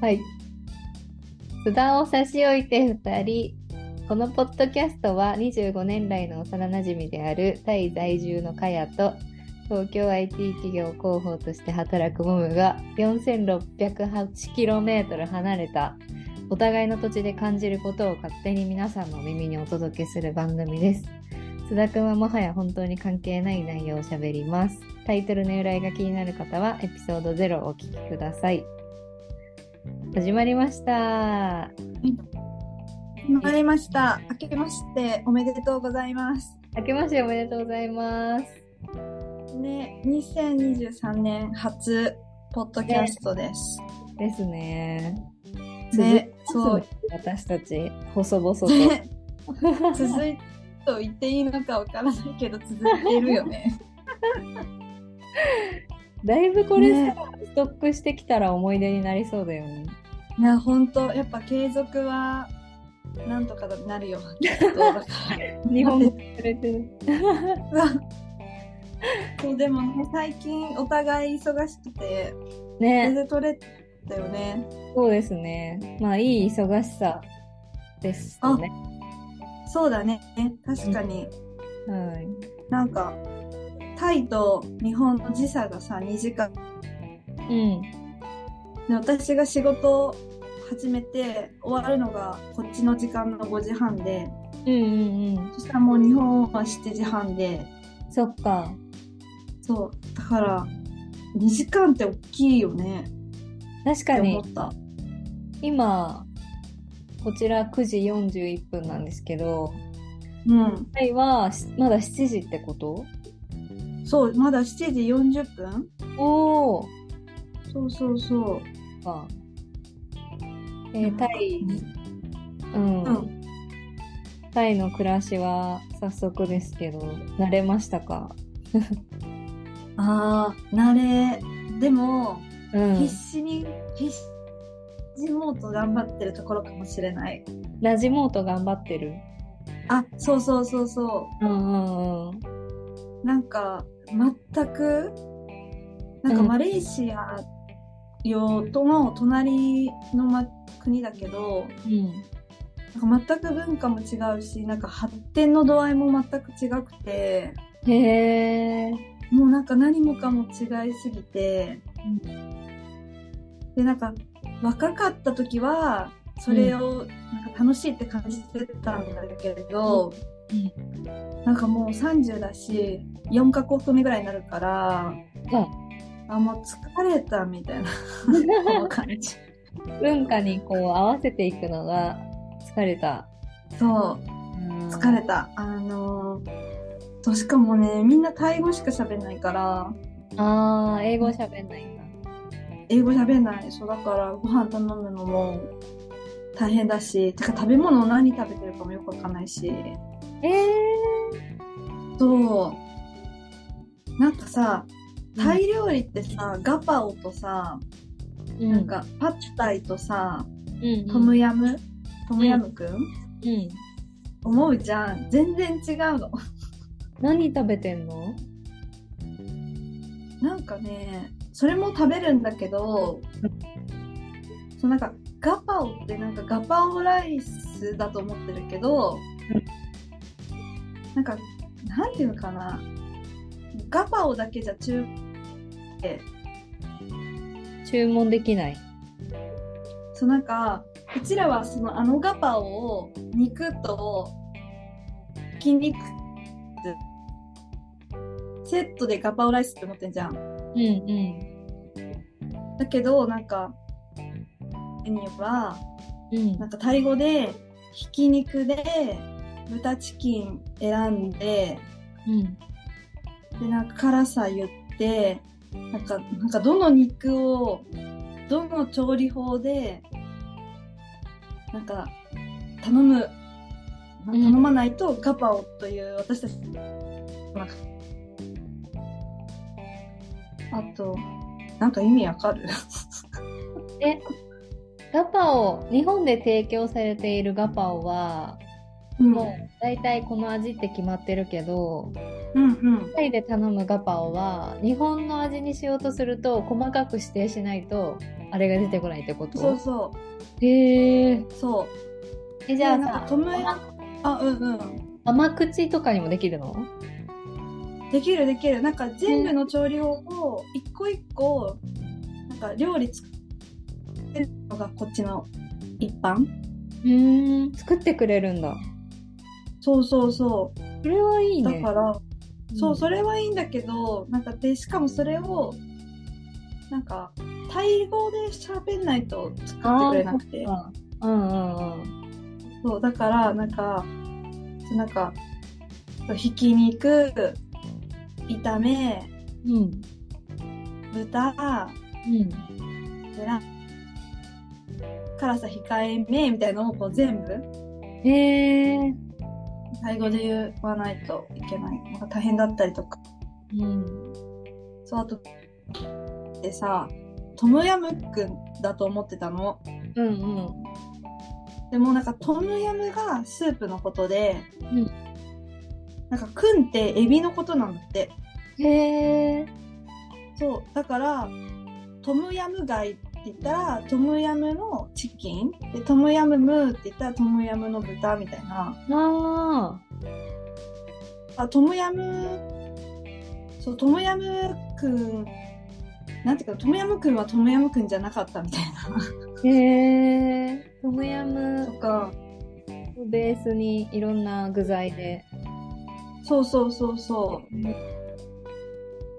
はい。津田を差し置いて2人。このポッドキャストは25年来の幼馴染であるタイ在住のカヤと東京 IT 企業広報として働くモムが 4608km 離れたお互いの土地で感じることを勝手に皆さんの耳にお届けする番組です。津田くんはもはや本当に関係ない内容を喋ります。タイトルの由来が気になる方はエピソード0をお聞きください。始まりました。わかりました。明けましておめでとうございます。明けましておめでとうございます。ね、2023年初ポッドキャストです。ですね。ね、そう。私たち、細々と。ね、続いと言っていいのかわからないけど続いているよね。だいぶこれさ、ねストックしてきたら思い出になりそうだよね。いや、本当やっぱ継続はなんとかなるよ。日本語くれてる。そうでもね、最近お互い忙しくてね、全然取れたよね。そうですね。まあ、いい忙しさですよね。そうだね。確かに。はい。なんか、タイと日本の時差がさ、2時間。うん。で私が仕事始めて終わるのがこっちの時間の5時半で、うんうんうん。そしたらもう日本は7時半で、そっか。そう、だから、2時間って大きいよね確かにって思、った。今、こちら9時41分なんですけど、うん。タイはしまだ7時ってこと？そう、まだ7時40分？おお。そうそうそう。か。えータイ、うん、うん。タイの暮らしは早速ですけど、慣れましたか？ああ、慣れ。でも、うん必。死に、必死もうと頑張ってるところかもしれない。ラジモート頑張ってる。あ、そうそうそうそう。うんうんうん。なんか、全く、なんかうんマレーシアよとの隣の、ま、国だけど、うん。なんか全く文化も違うし、なんか発展の度合いも全く違くて、へえ。もうなんか何もかも違いすぎて、で、なんか若かった時は、それをなんか楽しいって感じてたんだけど、なんかもう30だし、4カ国目ぐらいになるから、あ、もう疲れたみたいな 感じ。文化にこう合わせていくのが疲れた。そう、疲れた。あのーそう、しかもね、みんなタイ語しか喋んないから、ああ、英語喋んないんだ。英語喋んない。そう、だからご飯頼むのも大変だし、てか食べ物何食べてるかもよくわかんないし、ええそう、なんかさ、タイ料理ってさ、ガパオとさ、ー、なんかパッタイとさ、うん、うん、トムヤム、トムヤムくん、うん。思うじゃん。全然違うの。何食べてんの？なんかね、それも食べるんだけど、そうなんかガパオってなんかガパオライスだと思ってるけど、なんか、なんていうのかな。ガパオだけじゃ中、注文できない。そうなんか、うちらはそのあのガパオを肉と筋肉セットでガパオライスって思ってんじゃん。うんうん。だけど、なんか、メニューは、うんなんかタイ語で、ひき肉で、豚チキン選んで、うん。で、なんか辛さ言って、なんか、なんかどの肉を、どの調理法で、なんか、頼む、頼まないとガパオという私たち、なんかあと、なんか意味わかる？え、ガパオ、日本で提供されているガパオは、うんもう大体この味って決まってるけど、うんうん。タイで頼むガパオは日本の味にしようとすると細かく指定しないとあれが出てこないってこと？そうそへえう。そう。えじゃあでなんかさトムヤあ、うんうん。甘口とかにもできるの？できるできる。なんか全部の調理法を一個一個、なんか料理作ってるのがこっちの一般うーん作ってくれるんだそうそうそそれはいいうね。だから、そう、それれはいいんだけど、なんかで、しかもそれを、なんか、タイ語で喋んないと作ってくれなくて。うんうんうん。そう、だから、なんか、なんか、ひき肉、炒め、うん。豚、うん。でな辛さ控えめみたいなのをこう全部、へえタイ語で言わないといけない。なんか大変だったりとか。うんそう、あと、でさ、トムヤムクンだと思ってたの。うんうんでもなんかトムヤムがスープのことで、うんなんかクンってエビのことなんだって。へえそう。だから、トムヤム貝って言ったら、トムヤムのチキン？で、トムヤムムーって言ったらトムヤムの豚みたいな。ああ、トムヤム、そう、トムヤムくん、なんていうか、トムヤムくんはトムヤムくんじゃなかったみたいーへえトムヤな。とムか、をベースにいろんな具材でそうそうそうそう。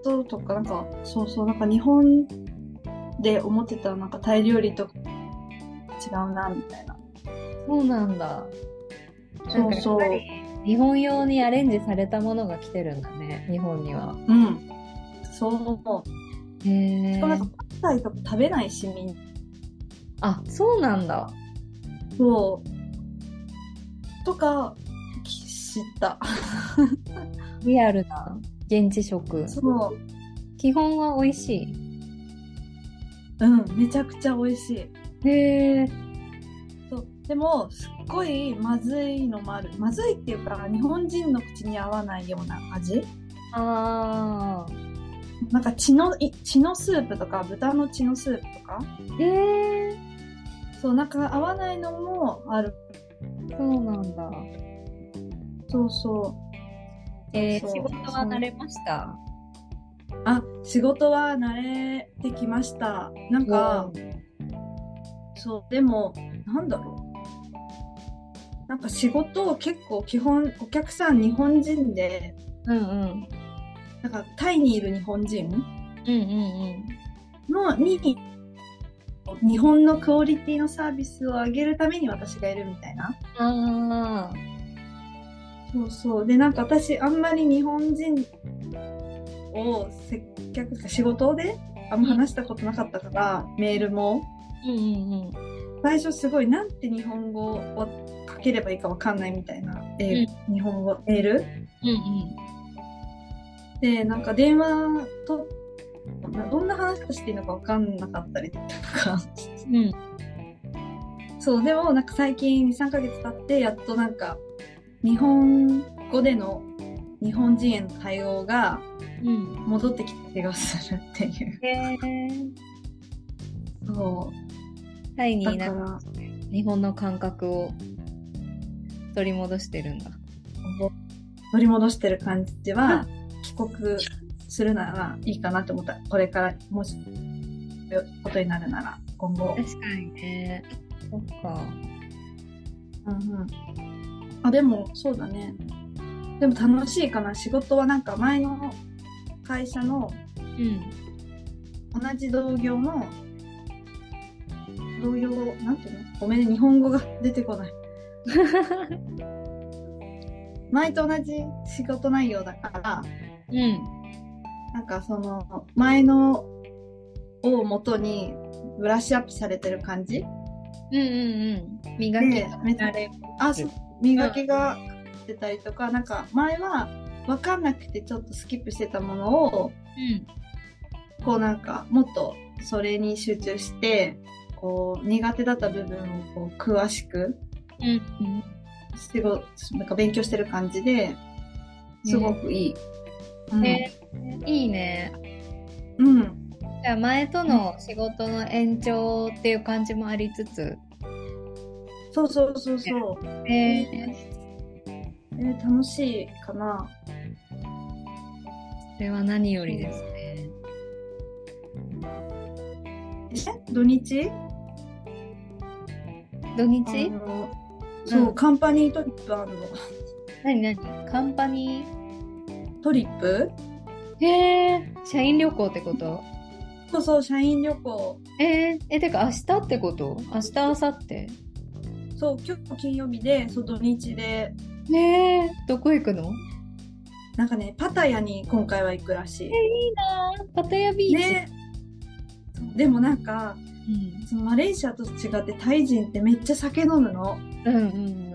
そうとか、なんか、そうそう、なんか日本で思ってたなんかタイ料理と違うな、みたいな。そうなんだそうそう日本用にアレンジされたものが来てるんだね日本にはうん。そう思う。へえしかもなんかパスタイとか食べないし、みんな。あそうなんだそう。とか、き知った。リアルな現地食そう。基本は美味しいうん、めちゃくちゃ美味しい。へえそう。でも、すっごいまずいのもある。まずいっていうか、日本人の口に合わないような味あなんか血の、い血のスープとか、豚の血のスープとか、ーへえそう、なんか合わないのもある。そうなんだそうそう。えー、そう仕事は慣れました？あ、仕事は慣れてきました。なんか、そう、でも、なんだろう。なんか仕事を結構基本、お客さん日本人で、うんうんなんかタイにいる日本人うんうんのに、日本のクオリティのサービスを上げるために私がいるみたいな。うんあそうそう。で、なんか私、あんまり日本人を接客、仕事であんま話したことなかったから、メールも。ーうんうん。最初すごい、なんて日本語を書ければいいかわかんないみたいな、えー日本語、メール。うんうん。で、なんか電話と、などんな話をしていいのかわかんなかったりとか。うん。そう、でもなんか最近2、3ヶ月経って、やっとなんか、日本語での日本人への対応がうん戻ってきた気がするっていう。へえそタイになんか日本の感覚を取り戻してるんだ取り戻してる感じは、帰国するならいいかなって思った。これから、もし、ことになるなら、今後。確かにねそっかうんうん。あ、でも、そうだね。でも楽しいかな。仕事はなんか前の会社のうん同じ同業の、同業、なんていうの？ごめんね、日本語が出てこない。前と同じ仕事内容だから、うん。なんかその、前のを元にブラッシュアップされてる感じ？うんうんうん。磨きでめっちゃられあ、そう、磨きが出たりとか、なんか前は分かんなくてちょっとスキップしてたものを、うんこうなんかもっとそれに集中して、こう苦手だった部分をこう詳しくうん仕事、なんか勉強してる感じで、すごくいいうん。えーいいね。うん。じゃあ前との仕事の延長っていう感じもありつつ。そうそうそうそう。ええー楽しいかな。それは何よりですね。え？土日？あ土日？のそう、うんカンパニートリップあるの。何何？カンパニトリップ？ーへえ社員旅行ってこと？そうそう、社員旅行。えー、え、てか明日ってこと？明日、明後日？そう、今日金曜日で、そう、土日で、ねえ、どこ行くの？なんかね、パタヤに今回は行くらしい。いいなぁパタヤビーチ。ねでもなんか、そのマレーシアと違ってタイ人ってめっちゃ酒飲むの。うん、うんうん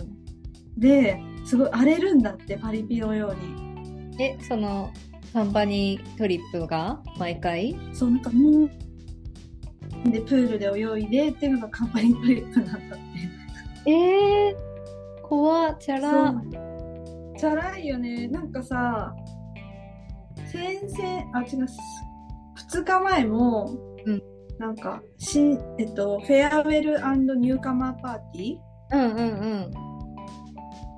で、すごい荒れるんだって、パリピのように。うん。え、その、カンパニートリップが？毎回？そう、なんかみんで、プールで泳いでっていうのが company trip なんだって。えー、怖っ、チャラ。チャラいよね。なんかさ、先々、あ、違う、2日前も、うんなんか、新、えっと、 farewell newcomer party うんうんうん。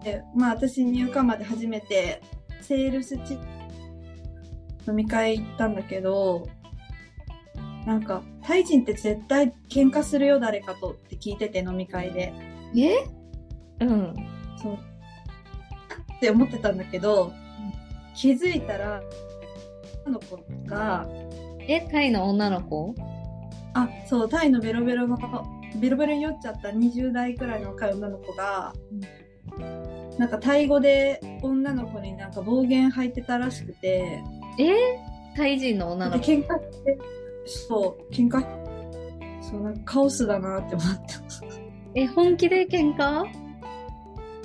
ーで、まあ私 newcomer で初めて、セールスチ飲み会行ったんだけど、なんか、タイ人って絶対喧嘩するよ、誰かとって聞いてて飲み会で。え？うん。そう。って思ってたんだけど、気づいたら、女の子が、え、タイの女の子？あ、そう、タイのベロベロの、ベロベロに酔っちゃった20代くらいの若い女の子が、なんかタイ語で女の子になんか暴言吐いてたらしくて、え？タイ人の女での子？喧嘩して、そう、喧嘩、そう、なんかカオスだなって思った。え、本気で喧嘩？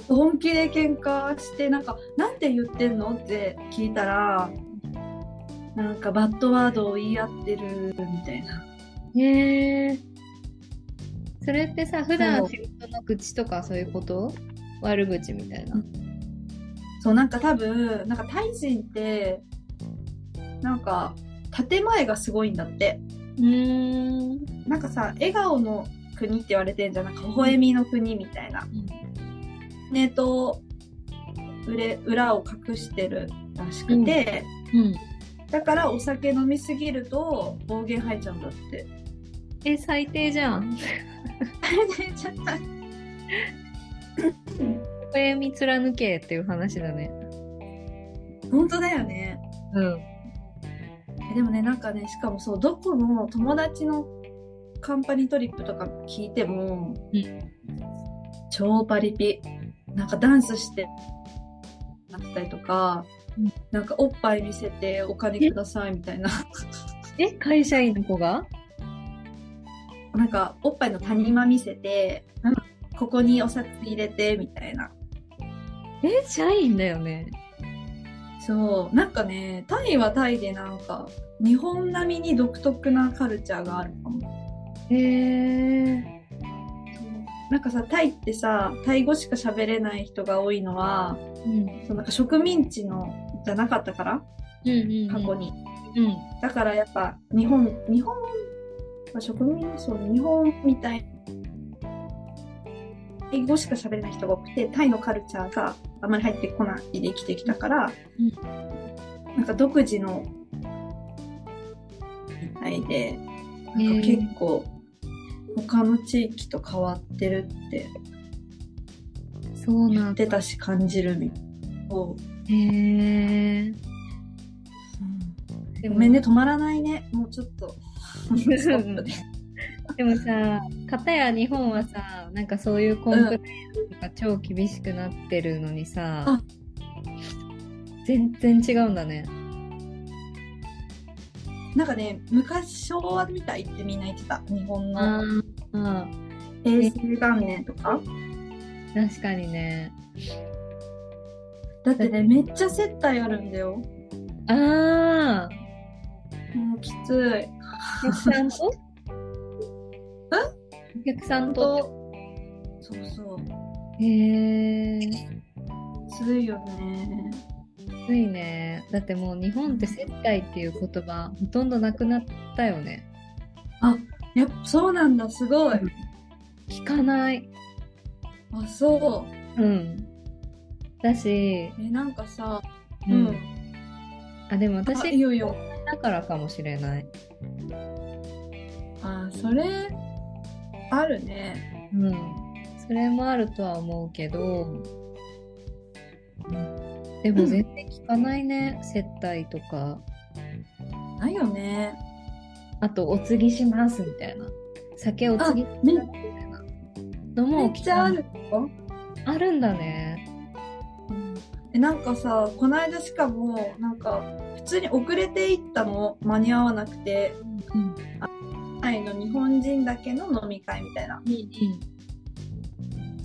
本気で喧嘩して、なんか、なんて言ってんのって聞いたら、なんかバッドワードを言い合ってるみたいな。へえ。それってさ、普段仕事の愚痴とかそういうこと？悪口みたいな。そう、なんか多分、なんかタイ人って、なんか、建前がすごいんだって。うーん。なんかさ、笑顔の国って言われてんじゃん。なんか、微笑みの国みたいな。ねと、裏裏を隠してるらしくて、うん。だからお酒飲みすぎると暴言吐いちゃうんだって。え、最低じゃん。小闇貫けっていう話だね。本当だよね。うん。えでもね、なんかね、しかもそう、どこの友達のカンパニートリップとか聞いても、うん超パリピ。なんかダンスして、なったりとか、うんなんかおっぱい見せてお金くださいみたいな。え、会社員の子が？なんかおっぱいの谷間見せて、うんここにお札入れてみたいな。え、社員だよね。そう。なんかね、タイはタイでなんか、日本並みに独特なカルチャーがあるかも。へえ。なんかさ、タイってさ、タイ語しか喋れない人が多いのは、うん。そうなんか植民地の、じゃなかったから、うんうん、過去。に。うん。だからやっぱ、日本、日本、まあ、植民、そう、日本みたいタイ語しか喋れない人が多くて、タイのカルチャーがあまり入ってこないで生きてきたから、うんなんか独自の、みたいで、なんか結構、他の地域と変わってるって言そうなんだ。ってたし感じるみたい。へえ。でごめんね、止まらないね。もうちょっと。ストップででもさ、片や日本はさ、なんかそういうコンプライアンスとか超厳しくなってるのにさ、あ全然違うんだね。なんかね、昔昭和みたいってみんな言ってた。日本あのあ、平成元年とか。確かにね。だってね、めっちゃ接待あるんだよ。ああ、もうきつい。お客さんと？お客さんと？そうそう。へえ。きついよね。ついね。だってもう日本って接待っていう言葉ほとんどなくなったよね。あ、やっぱそうなんだ、すごい。聞かない。あ、そうん。だし、う。え、なんかさ、ううんん。。あ、でもあ、い私よいよ。だからかもしれない。あ、それ、あるね。うん。それもあるとは思うけど、でも全然聞かないね。接待とか。ないよね。あと、お継ぎしますみたいな。酒お継ぎしますみめたいなのもめっちゃあるよ。あるんだね。え、なんかさ、この間しかも、なんか、普通に遅れていったの、間に合わなくて、うん。はいの日本人だけの飲み会みたいな。うん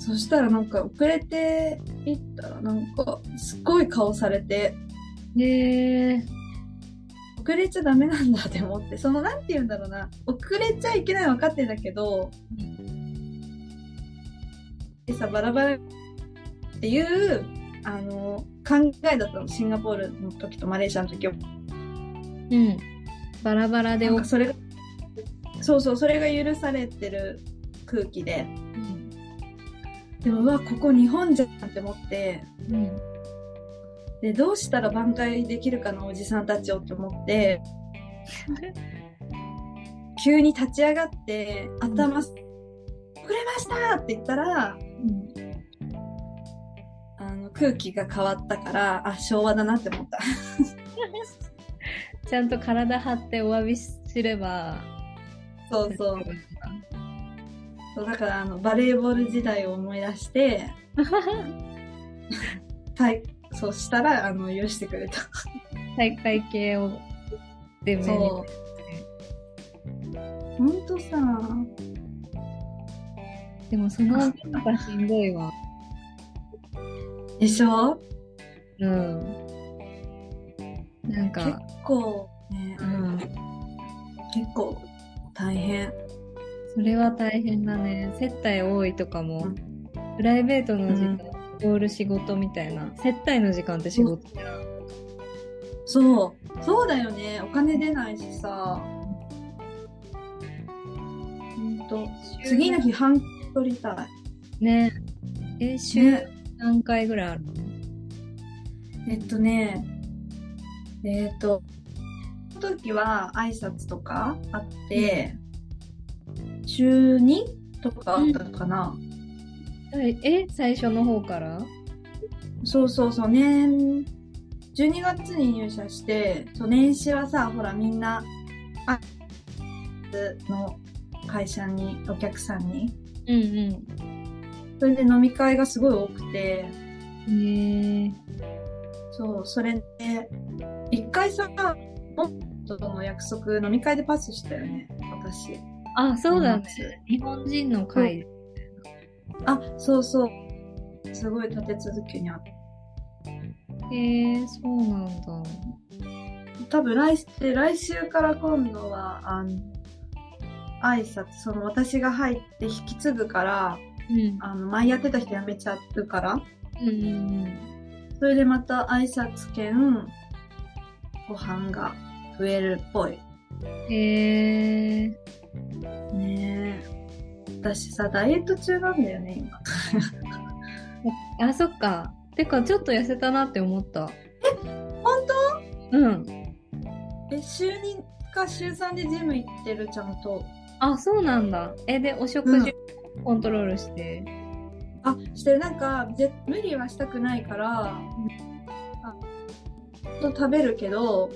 そしたらなんか遅れていったらなんかすっごい顔されてうん。へえ。遅れちゃダメなんだって思ってそのなんて言うんだろうな遅れちゃいけないの分かってんだけどでさバラバラっていうあの考えだったのシンガポールの時とマレーシアの時はうん。バラバラでおなんかそれがそうそうそれが許されてる空気でうん。でもうわここ日本じゃんって思って。うん。でどうしたら挽回できるかのおじさんたちをって思って。急に立ち上がって頭、遅れました！って言ったらあの空気が変わったからあ昭和だなって思った。ちゃんと体張ってお詫びすれば。そうそうそうだからあのバレーボール時代を思い出して はい。そうしたらあの許してくれた。大会系をで目に。そう。ほんとさ。でもその文化しんどいわ。でしょ？うん。なん結か、構ね、うん、結構大変それは大変だね。接待多いとかも、うんプライベートの時間、イコール仕事みたいな。接待の時間って仕事じゃん。そう。そうだよね。お金出ないしさ。ほんと。次の日半取りたい。ね。え、週ね何回ぐらいあるの？えっとね。えっとその時は挨拶とかあって、週 2? とかあったかな、え、最初の方から？そうそうそう、年、12月に入社して、そう年始はさ、ほらみんな、あ、の会社に、お客さんに、うんそれで飲み会がすごい多くて、うん。へえそう、それで、一回さ、もとの約束、飲み会でパスしたよね、私。あ、そうだね夏。日本人の会。あ、そうそう。すごい立て続けにあって。へえそうなんだ。多分来で来週から今度はあの挨拶その私が入って引き継ぐからうん。あの前やってた人辞めちゃうからうんうんそれでまた挨拶兼ご飯が増えるっぽいうん。へえねえ私さダイエット中なんだよね今 あ、そっか。てか、ちょっと痩せたなって思った。本うん。当え週2か週3でジム行ってるちゃんとあ、そうなんだ。え、で、お食事コントロールして？あしてるなんかぜ無理はしたくないから、あと食べるけど、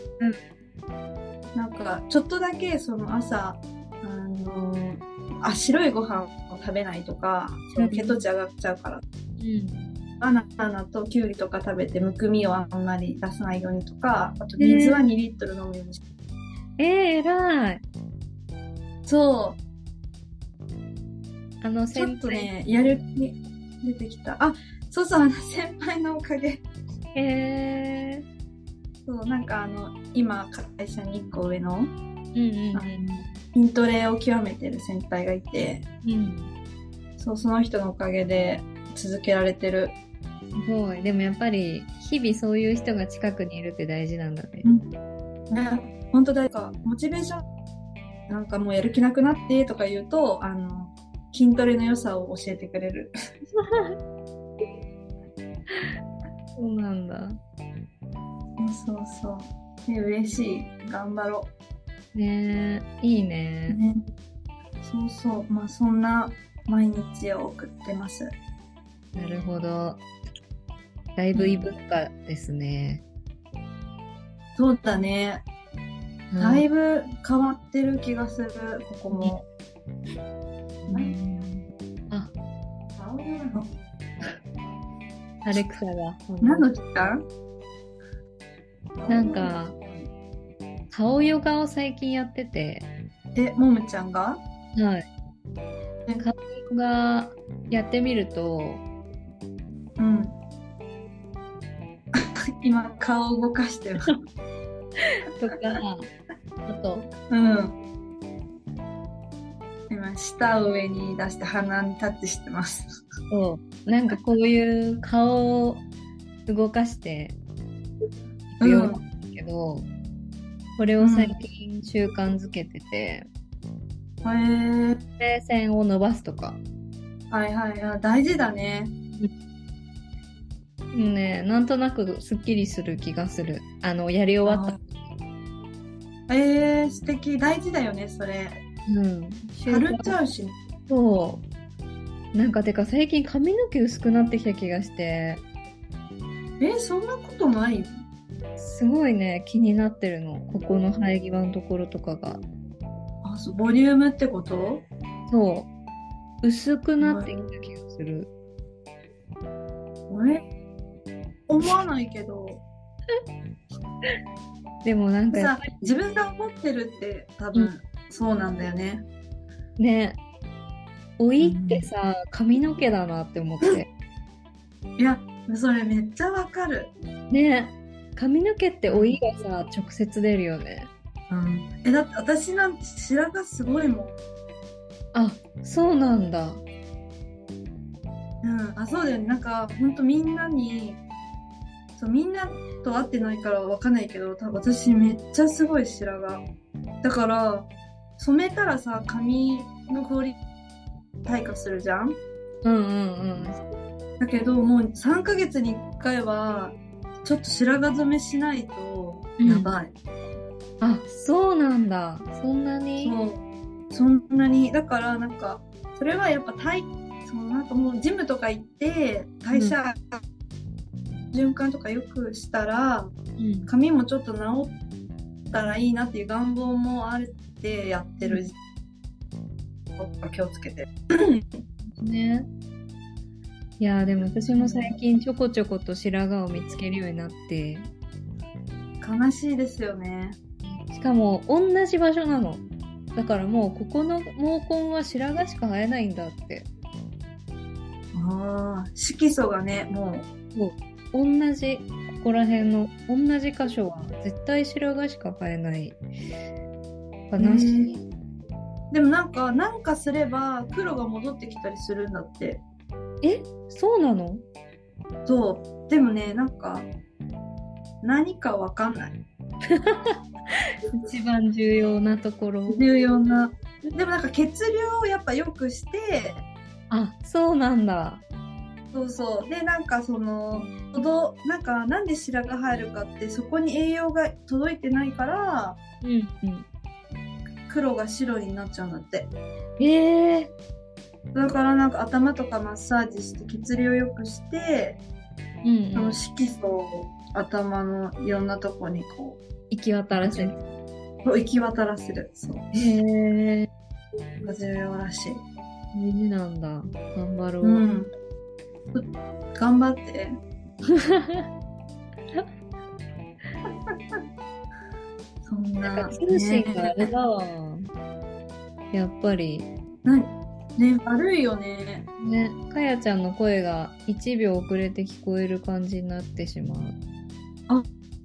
なんかちょっとだけその朝あのあ白いご飯を食べないとか血糖値上がっちゃうから、うん。バナナとキュウリとか食べてむくみをあんまり出さないようにとかあと水は2リットル飲むようにして、えー、偉い。そあの、うちょっ。とねやる気出てきた。あそうそうあの先輩のおかげ。へえそうなんかあの今会社に1個上のうんうん筋トレを極めてる先輩がいてうん。うん。そうその人のおかげで続けられてるすごい。でもやっぱり日々そういう人が近くにいるって大事なんだね。ね、本当誰か、モチベーション、なんかもうやる気なくなってとか言うと、あの、筋トレの良さを教えてくれる。そうなんだ。そうそうそう。ね、嬉しい。頑張ろねえ、いいうね。ね。そうそう。まあそんな毎日を送ってます。なるほど。だいぶ異文化ですね。そうだね。うんだいぶ変わってる気がする、ここも。うんあ、アレクサが。何の時間なんか、顔ヨガを最近やってて、え、ももちゃんが？はいえ。顔ヨガやってみると、うん。今、顔を動かしてる。とか、あと、うん。今、舌を上に出して鼻にタッチしてます。そう、なんかこういう顔を動かしていくようなんですけど、これを最近習慣づけてて、へえ目線を伸ばすとか。はいはいはい。大事だね。もうね、なんとなくすっきりする気がする。あの、やり終わった。えー、素敵。大事だよね、それ。うん。習張るっ慣ちゃうしね。そう。なんかてか最近髪の毛薄くなってきた気がして、えそんなことない？よ。すごいね、気になってるの。ここの生え際のところとかが。あ、そう、ボリュームってこと？そう。薄くなってきた気がする。え？思わないけど。でもなんかさぱ、自分が思ってるって多分、うんそうなんだよね。りね、老いってさ、髪の毛だなって思って。いや、それめっちゃわかる。ね、髪の毛って老いがさ、直接出るよね。うん。え、だって私なんて白髪すごいもん。あ、そうなんだ。うん。あ、そうだよね。なんか、ほんとみんなに、そう、みんなと会ってないからわかんないけど、多分私めっちゃすごい白髪。だから、染めたらさ、髪のクオリ退化するじゃん？うんうんうん。だけど、もう3ヶ月に1回は、ちょっと白髪染めしないと、やばい。あ、そうなんだ。そんなに？そう。そんなに、だからなんか、それはやっぱ体、そのなんかもうジムとか行って、代謝、循環とかよくしたら、うん髪もちょっと治ったらいいなっていう願望もあってやってる。気をつけて。ね。いやーでも私も最近ちょこちょこと白髪を見つけるようになって、悲しいですよね。しかも同じ場所なの。だからもうここの毛根は白髪しか生えないんだって。ああ、色素がね、も同じ、ここら辺の同じ箇所は絶対白髪しか生えない。悲しい。う。でもなんか、なんかすれば黒が戻ってきたりするんだって。えそうなの？そう。でもね、なんか、何かわかんない。一番重要なところ。重要な。でもなんか血流をやっぱ良くして、あ、そうなんだ。そうそう。で、なんかその、ほど、なんかなんで白髪入るかって、そこに栄養が届いてないから、うんうん。黒が白になっちゃうんだって。ええだからなんか頭とかマッサージして血流を良くして、うん、そのうん。色素を頭のいろんなとこにこ行き渡らせる。う、こう行き渡らせる。そう。へえ。が重要らしい。大事なんだ。頑張ろう。うん。頑張って。そんな。なんか通信があれだわ。やっぱり。ねね、悪いよね。ね、かやちゃんの声が1秒遅れて聞こえる感じになってしまう。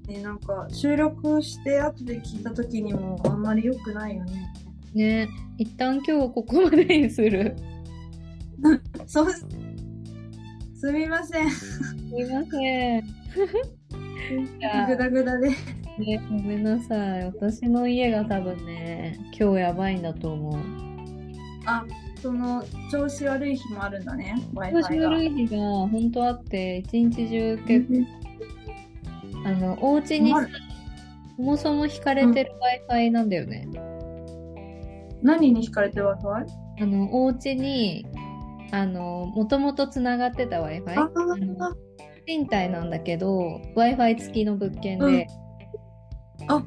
ね、なんか収録して後で聞いた時にもあんまり良くないよね。ね、一旦今日ここまでにする。そう、すみません。すみません。ぐだぐだで。ね、ごめんなさい。私の家が多分ね、今日やばいんだと思う。あ、その調子悪い日もあるんだね。調子悪い日が本当あって、一日中結構、あの、お家にそもそも引かれてる Wi-Fi なんだよね。何に惹かれてる Wi-Fi? あの、お家に、あの、もともとつながってた Wi-Fi。賃貸なんだけど、Wi-Fi 付きの物件で、うんあ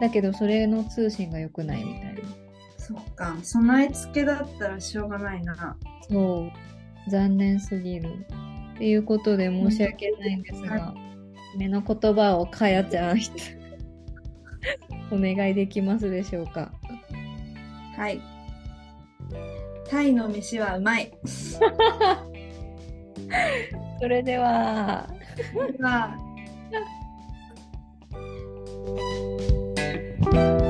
だけどそれの通信が良くないみたいな。そっか。備え付けだったらしょうがないな。そう。残念すぎる。っていうことで申し訳ないんですが、目の言葉をかやちゃん お願いできますでしょうか？はい。タイの飯はうまい。それでは。では。